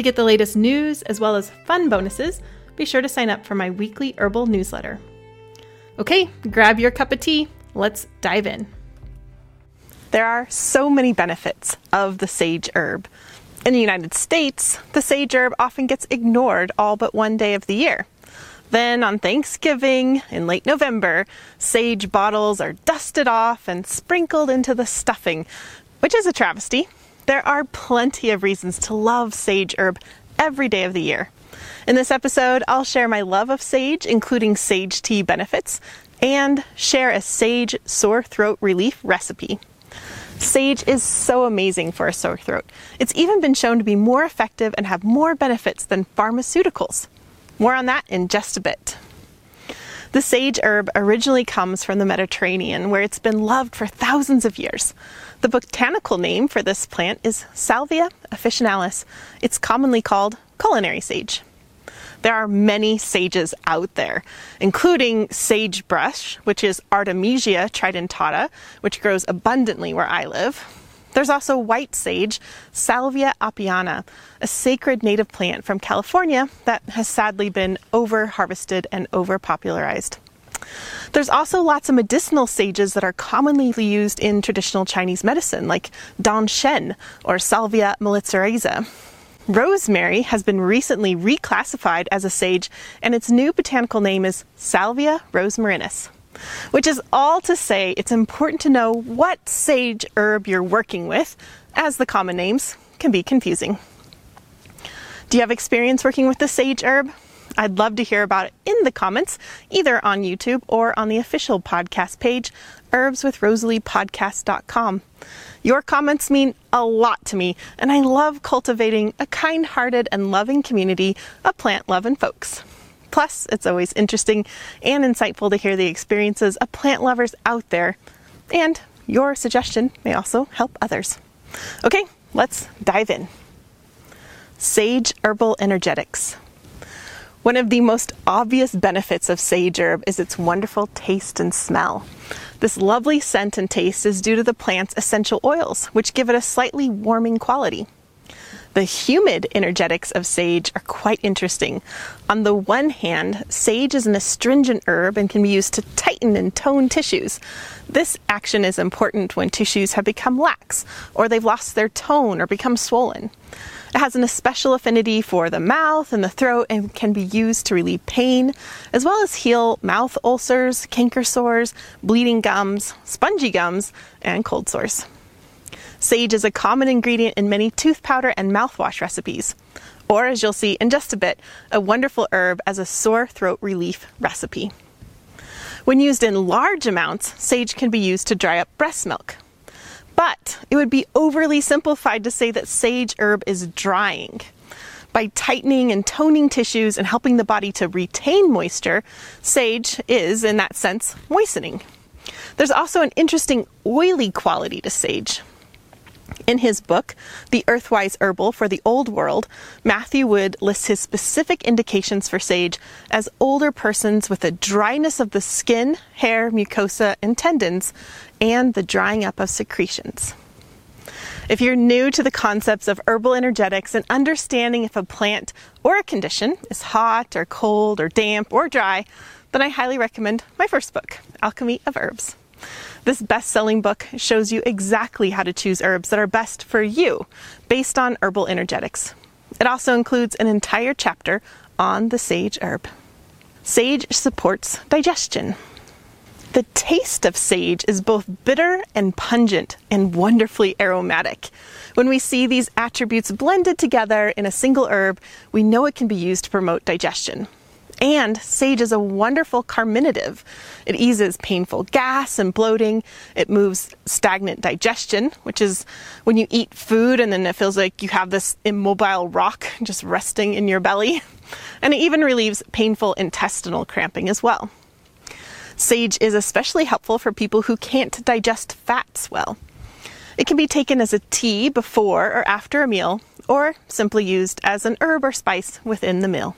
To get the latest news as well as fun bonuses, be sure to sign up for my weekly herbal newsletter. Okay, grab your cup of tea. Let's dive in. There are so many benefits of the sage herb. In the United States, the sage herb often gets ignored all but one day of the year. Then on Thanksgiving in late November, sage bottles are dusted off and sprinkled into the stuffing, which is a travesty there are plenty of reasons to love sage herb every day of the year. In this episode, I'll share my love of sage, including sage tea benefits, and share a sage sore throat relief recipe. Sage is so amazing for a sore throat. It's even been shown to be more effective and have more benefits than pharmaceuticals. More on that in just a bit. The sage herb originally comes from the Mediterranean, where it's been loved for thousands of years. The botanical name for this plant is Salvia officinalis. It's commonly called culinary sage. There are many sages out there, including sagebrush, which is Artemisia tridentata, which grows abundantly where I live. There's also white sage, Salvia apiana, a sacred native plant from California that has sadly been over harvested and over popularized. There's also lots of medicinal sages that are commonly used in traditional Chinese medicine, like Danshen or Salvia miltiorrhiza. Rosemary has been recently reclassified as a sage, and its new botanical name is Salvia rosmarinus. Which is all to say, it's important to know what sage herb you're working with, as the common names can be confusing. Do you have experience working with the sage herb? I'd love to hear about it in the comments, either on YouTube or on the official podcast page, herbswithrosaliepodcast.com. Your comments mean a lot to me, and I love cultivating a kind hearted and loving community of plant loving folks. Plus, it's always interesting and insightful to hear the experiences of plant lovers out there, and your suggestion may also help others. Okay, let's dive in. Sage Herbal Energetics. One of the most obvious benefits of sage herb is its wonderful taste and smell. This lovely scent and taste is due to the plant's essential oils, which give it a slightly warming quality. The humid energetics of sage are quite interesting. On the one hand, sage is an astringent herb and can be used to tighten and tone tissues. This action is important when tissues have become lax, or they've lost their tone or become swollen. It has an especial affinity for the mouth and the throat and can be used to relieve pain, as well as heal mouth ulcers, canker sores, bleeding gums, spongy gums, and cold sores. Sage is a common ingredient in many tooth powder and mouthwash recipes, or as you'll see in just a bit, a wonderful herb as a sore throat relief recipe. When used in large amounts, sage can be used to dry up breast milk, but it would be overly simplified to say that sage herb is drying. By tightening and toning tissues and helping the body to retain moisture, sage is, in that sense, moistening. There's also an interesting oily quality to sage. In his book, The Earthwise Herbal for the Old World, Matthew Wood lists his specific indications for sage as older persons with a dryness of the skin, hair, mucosa, and tendons, and the drying up of secretions. If you're new to the concepts of herbal energetics and understanding if a plant or a condition is hot or cold or damp or dry, then I highly recommend my first book, Alchemy of Herbs. This best selling book shows you exactly how to choose herbs that are best for you based on herbal energetics. It also includes an entire chapter on the sage herb. Sage supports digestion. The taste of sage is both bitter and pungent and wonderfully aromatic. When we see these attributes blended together in a single herb, we know it can be used to promote digestion. And sage is a wonderful carminative. It eases painful gas and bloating. It moves stagnant digestion, which is when you eat food and then it feels like you have this immobile rock just resting in your belly. And it even relieves painful intestinal cramping as well. Sage is especially helpful for people who can't digest fats well. It can be taken as a tea before or after a meal, or simply used as an herb or spice within the meal.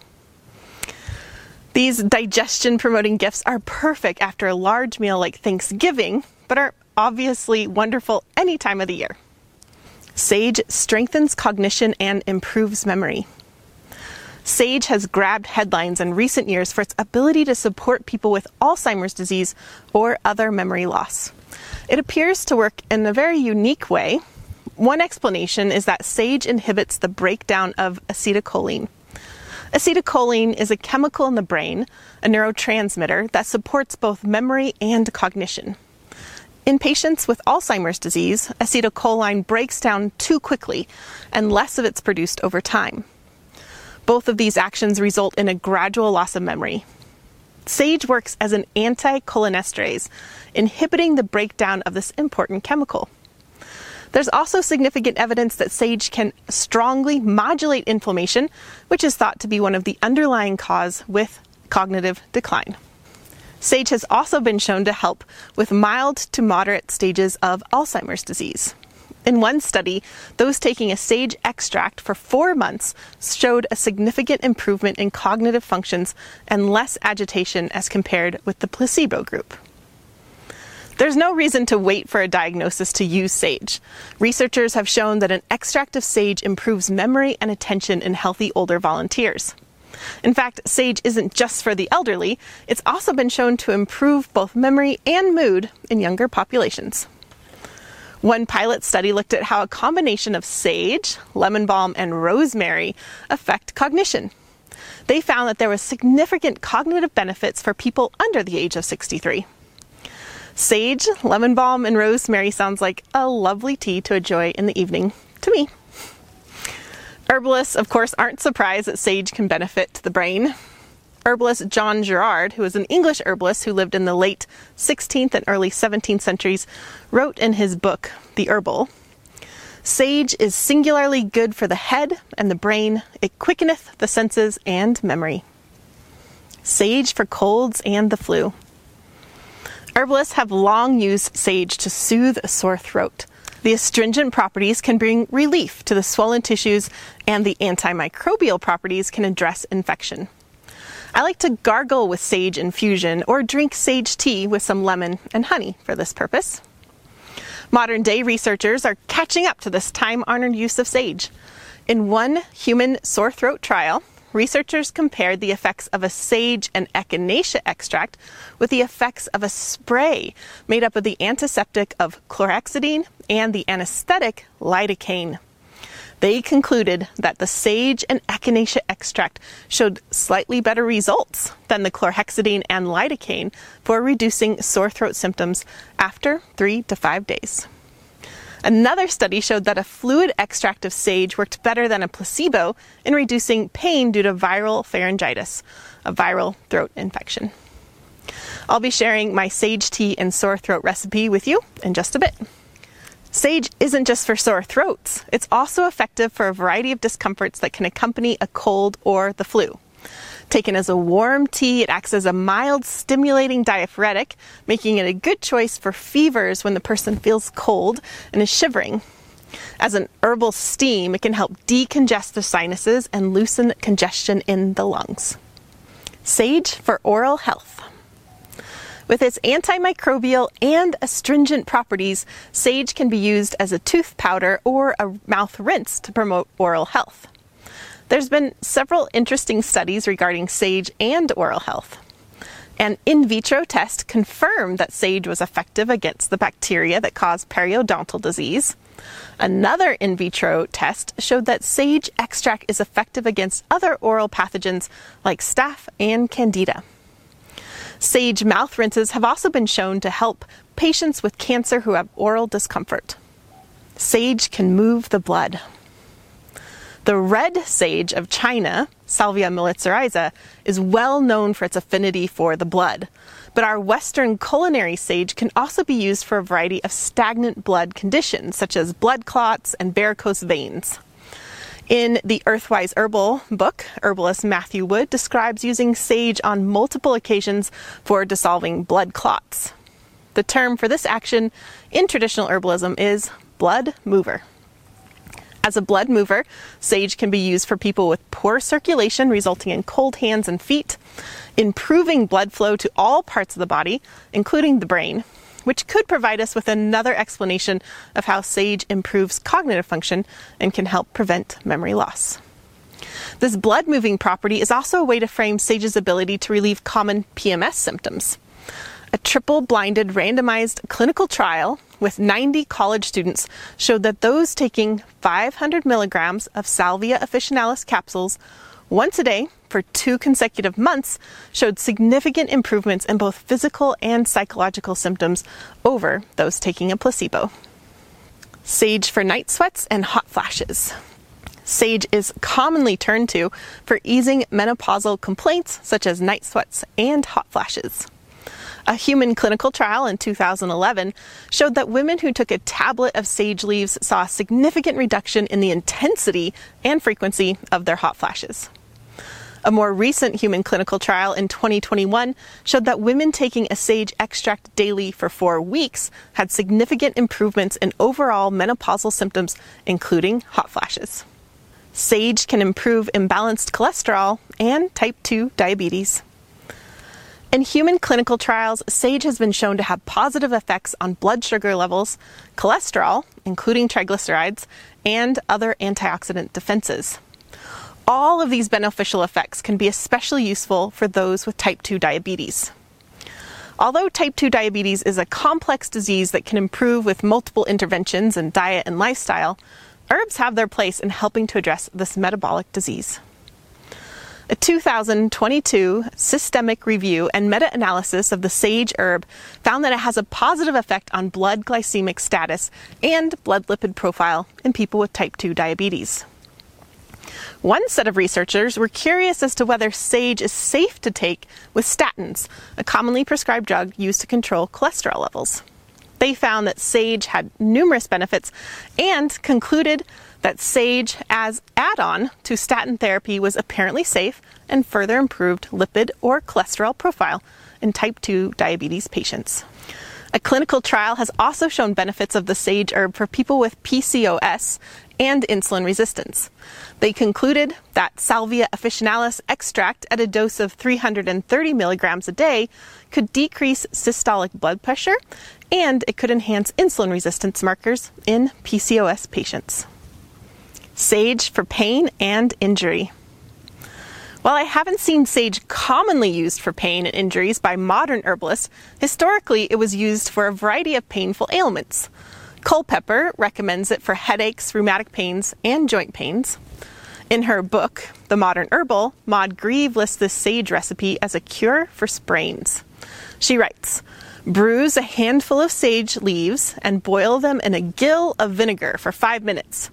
These digestion promoting gifts are perfect after a large meal like Thanksgiving, but are obviously wonderful any time of the year. Sage strengthens cognition and improves memory. Sage has grabbed headlines in recent years for its ability to support people with Alzheimer's disease or other memory loss. It appears to work in a very unique way. One explanation is that sage inhibits the breakdown of acetylcholine. Acetylcholine is a chemical in the brain, a neurotransmitter that supports both memory and cognition. In patients with Alzheimer's disease, acetylcholine breaks down too quickly and less of it's produced over time. Both of these actions result in a gradual loss of memory. Sage works as an anticholinesterase, inhibiting the breakdown of this important chemical. There's also significant evidence that sage can strongly modulate inflammation, which is thought to be one of the underlying cause with cognitive decline. Sage has also been shown to help with mild to moderate stages of Alzheimer's disease. In one study, those taking a sage extract for four months showed a significant improvement in cognitive functions and less agitation as compared with the placebo group. There's no reason to wait for a diagnosis to use sage. Researchers have shown that an extract of sage improves memory and attention in healthy older volunteers. In fact, sage isn't just for the elderly, it's also been shown to improve both memory and mood in younger populations. One pilot study looked at how a combination of sage, lemon balm, and rosemary affect cognition. They found that there was significant cognitive benefits for people under the age of 63. Sage, lemon balm, and rosemary sounds like a lovely tea to enjoy in the evening to me. Herbalists, of course, aren't surprised that sage can benefit the brain. Herbalist John Gerard, who was an English herbalist who lived in the late 16th and early 17th centuries, wrote in his book, The Herbal Sage is singularly good for the head and the brain, it quickeneth the senses and memory. Sage for colds and the flu. Herbalists have long used sage to soothe a sore throat. The astringent properties can bring relief to the swollen tissues, and the antimicrobial properties can address infection. I like to gargle with sage infusion or drink sage tea with some lemon and honey for this purpose. Modern day researchers are catching up to this time honored use of sage. In one human sore throat trial, researchers compared the effects of a sage and echinacea extract with the effects of a spray made up of the antiseptic of chlorhexidine and the anesthetic lidocaine. They concluded that the sage and echinacea extract showed slightly better results than the chlorhexidine and lidocaine for reducing sore throat symptoms after three to five days. Another study showed that a fluid extract of sage worked better than a placebo in reducing pain due to viral pharyngitis, a viral throat infection. I'll be sharing my sage tea and sore throat recipe with you in just a bit. Sage isn't just for sore throats, it's also effective for a variety of discomforts that can accompany a cold or the flu. Taken as a warm tea, it acts as a mild, stimulating diaphoretic, making it a good choice for fevers when the person feels cold and is shivering. As an herbal steam, it can help decongest the sinuses and loosen congestion in the lungs. Sage for oral health. With its antimicrobial and astringent properties, sage can be used as a tooth powder or a mouth rinse to promote oral health. There's been several interesting studies regarding sage and oral health. An in vitro test confirmed that sage was effective against the bacteria that cause periodontal disease. Another in vitro test showed that sage extract is effective against other oral pathogens like staph and candida. Sage mouth rinses have also been shown to help patients with cancer who have oral discomfort. Sage can move the blood. The red sage of China, Salvia miltiorrhiza, is well known for its affinity for the blood. But our Western culinary sage can also be used for a variety of stagnant blood conditions, such as blood clots and varicose veins. In the Earthwise Herbal book, herbalist Matthew Wood describes using sage on multiple occasions for dissolving blood clots. The term for this action in traditional herbalism is blood mover. As a blood mover, sage can be used for people with poor circulation, resulting in cold hands and feet, improving blood flow to all parts of the body, including the brain, which could provide us with another explanation of how SAGE improves cognitive function and can help prevent memory loss. This blood moving property is also a way to frame SAGE's ability to relieve common PMS symptoms. A triple blinded randomized clinical trial with 90 college students showed that those taking 500 milligrams of Salvia officinalis capsules once a day for two consecutive months showed significant improvements in both physical and psychological symptoms over those taking a placebo. Sage for night sweats and hot flashes. Sage is commonly turned to for easing menopausal complaints such as night sweats and hot flashes. A human clinical trial in 2011 showed that women who took a tablet of sage leaves saw a significant reduction in the intensity and frequency of their hot flashes. A more recent human clinical trial in 2021 showed that women taking a sage extract daily for four weeks had significant improvements in overall menopausal symptoms, including hot flashes. Sage can improve imbalanced cholesterol and type 2 diabetes. In human clinical trials, sage has been shown to have positive effects on blood sugar levels, cholesterol, including triglycerides, and other antioxidant defenses. All of these beneficial effects can be especially useful for those with type 2 diabetes. Although type 2 diabetes is a complex disease that can improve with multiple interventions in diet and lifestyle, herbs have their place in helping to address this metabolic disease. A 2022 systemic review and meta analysis of the sage herb found that it has a positive effect on blood glycemic status and blood lipid profile in people with type 2 diabetes. One set of researchers were curious as to whether sage is safe to take with statins, a commonly prescribed drug used to control cholesterol levels. They found that sage had numerous benefits and concluded that sage as add-on to statin therapy was apparently safe and further improved lipid or cholesterol profile in type 2 diabetes patients. A clinical trial has also shown benefits of the sage herb for people with PCOS and insulin resistance. They concluded that Salvia officinalis extract at a dose of 330 milligrams a day could decrease systolic blood pressure and it could enhance insulin resistance markers in PCOS patients. Sage for pain and injury. While I haven't seen sage commonly used for pain and injuries by modern herbalists, historically it was used for a variety of painful ailments. Culpeper recommends it for headaches, rheumatic pains, and joint pains. In her book, The Modern Herbal, Maud Grieve lists this sage recipe as a cure for sprains. She writes, Bruise a handful of sage leaves and boil them in a gill of vinegar for five minutes.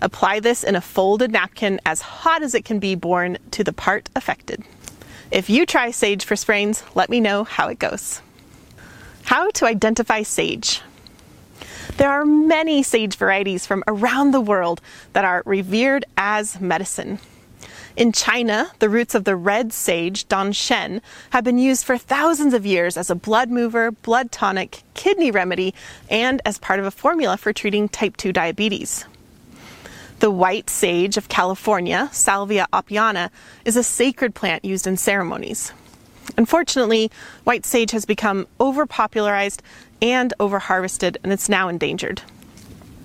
Apply this in a folded napkin as hot as it can be borne to the part affected. If you try sage for sprains, let me know how it goes. How to identify sage. There are many sage varieties from around the world that are revered as medicine. In China, the roots of the red sage, Dan Shen, have been used for thousands of years as a blood mover, blood tonic, kidney remedy, and as part of a formula for treating type 2 diabetes. The white sage of California, Salvia apiana, is a sacred plant used in ceremonies. Unfortunately, white sage has become overpopularized and overharvested, and it's now endangered.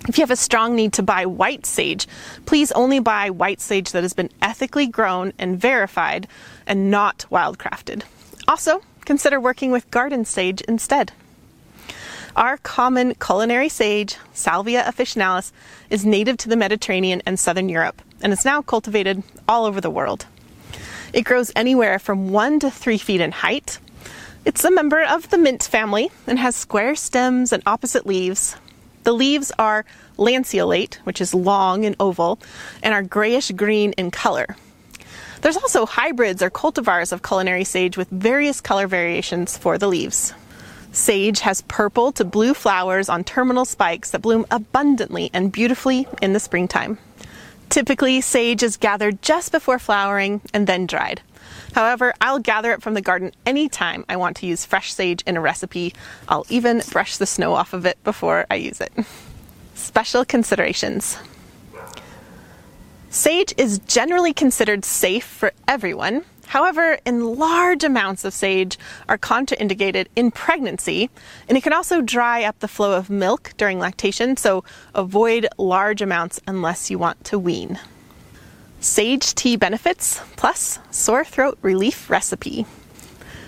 If you have a strong need to buy white sage, please only buy white sage that has been ethically grown and verified and not wildcrafted. Also, consider working with garden sage instead. Our common culinary sage, Salvia officinalis, is native to the Mediterranean and southern Europe and is now cultivated all over the world. It grows anywhere from one to three feet in height. It's a member of the mint family and has square stems and opposite leaves. The leaves are lanceolate, which is long and oval, and are grayish green in color. There's also hybrids or cultivars of culinary sage with various color variations for the leaves. Sage has purple to blue flowers on terminal spikes that bloom abundantly and beautifully in the springtime. Typically, sage is gathered just before flowering and then dried. However, I'll gather it from the garden anytime I want to use fresh sage in a recipe. I'll even brush the snow off of it before I use it. Special considerations. Sage is generally considered safe for everyone. However, in large amounts of sage are contraindicated in pregnancy, and it can also dry up the flow of milk during lactation, so avoid large amounts unless you want to wean. Sage tea benefits plus sore throat relief recipe.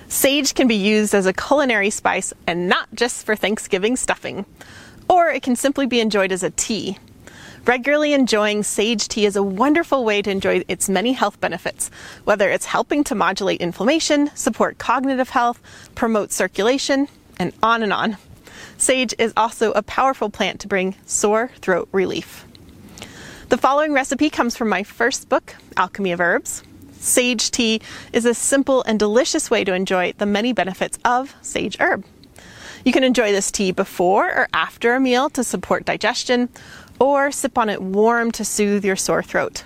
Sage can be used as a culinary spice and not just for Thanksgiving stuffing, or it can simply be enjoyed as a tea. Regularly enjoying sage tea is a wonderful way to enjoy its many health benefits, whether it's helping to modulate inflammation, support cognitive health, promote circulation, and on and on. Sage is also a powerful plant to bring sore throat relief. The following recipe comes from my first book, Alchemy of Herbs. Sage tea is a simple and delicious way to enjoy the many benefits of sage herb. You can enjoy this tea before or after a meal to support digestion, or sip on it warm to soothe your sore throat.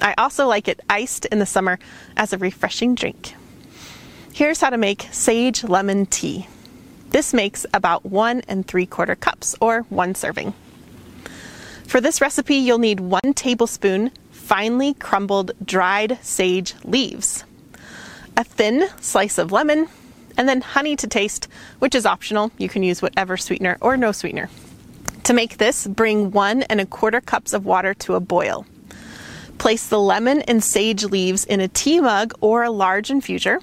I also like it iced in the summer as a refreshing drink. Here's how to make sage lemon tea. This makes about one and three quarter cups, or one serving. For this recipe, you'll need one tablespoon finely crumbled dried sage leaves, a thin slice of lemon, and then honey to taste, which is optional. You can use whatever sweetener or no sweetener. To make this, bring one and a quarter cups of water to a boil. Place the lemon and sage leaves in a tea mug or a large infuser.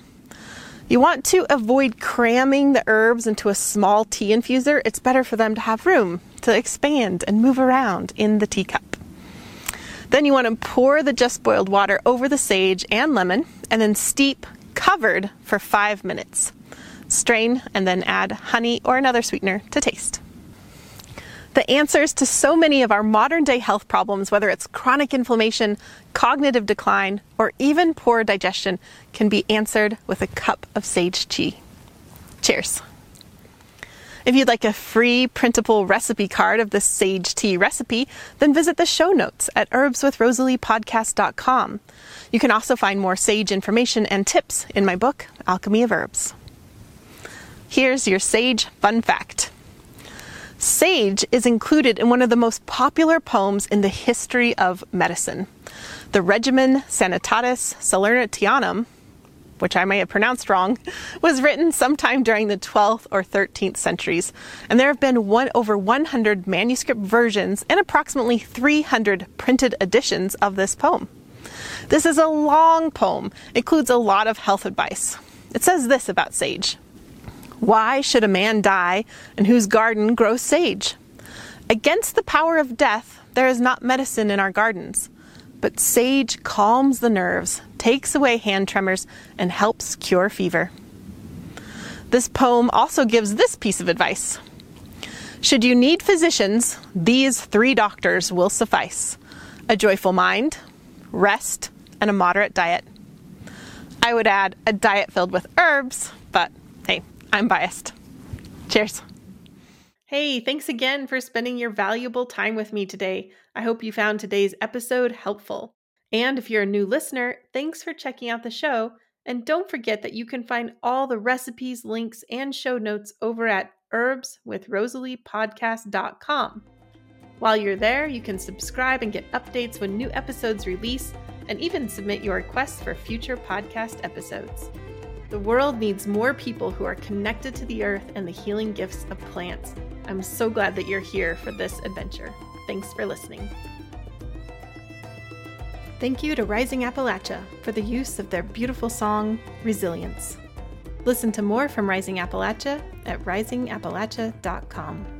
You want to avoid cramming the herbs into a small tea infuser. It's better for them to have room to expand and move around in the teacup. Then you want to pour the just boiled water over the sage and lemon and then steep covered for five minutes. Strain and then add honey or another sweetener to taste. The answers to so many of our modern day health problems, whether it's chronic inflammation, cognitive decline, or even poor digestion, can be answered with a cup of sage tea. Cheers. If you'd like a free printable recipe card of the sage tea recipe, then visit the show notes at herbswithrosaliepodcast.com. You can also find more sage information and tips in my book, Alchemy of Herbs. Here's your sage fun fact. Sage is included in one of the most popular poems in the history of medicine. The Regimen Sanitatis Salernitianum, which I may have pronounced wrong, was written sometime during the 12th or 13th centuries, and there have been one, over 100 manuscript versions and approximately 300 printed editions of this poem. This is a long poem, includes a lot of health advice. It says this about sage. Why should a man die in whose garden grows sage? Against the power of death, there is not medicine in our gardens. But sage calms the nerves, takes away hand tremors, and helps cure fever. This poem also gives this piece of advice Should you need physicians, these three doctors will suffice a joyful mind, rest, and a moderate diet. I would add a diet filled with herbs, but hey, I'm biased. Cheers. Hey, thanks again for spending your valuable time with me today. I hope you found today's episode helpful. And if you're a new listener, thanks for checking out the show. And don't forget that you can find all the recipes, links, and show notes over at herbswithrosaliepodcast.com. While you're there, you can subscribe and get updates when new episodes release, and even submit your requests for future podcast episodes. The world needs more people who are connected to the earth and the healing gifts of plants. I'm so glad that you're here for this adventure. Thanks for listening. Thank you to Rising Appalachia for the use of their beautiful song, Resilience. Listen to more from Rising Appalachia at risingappalachia.com.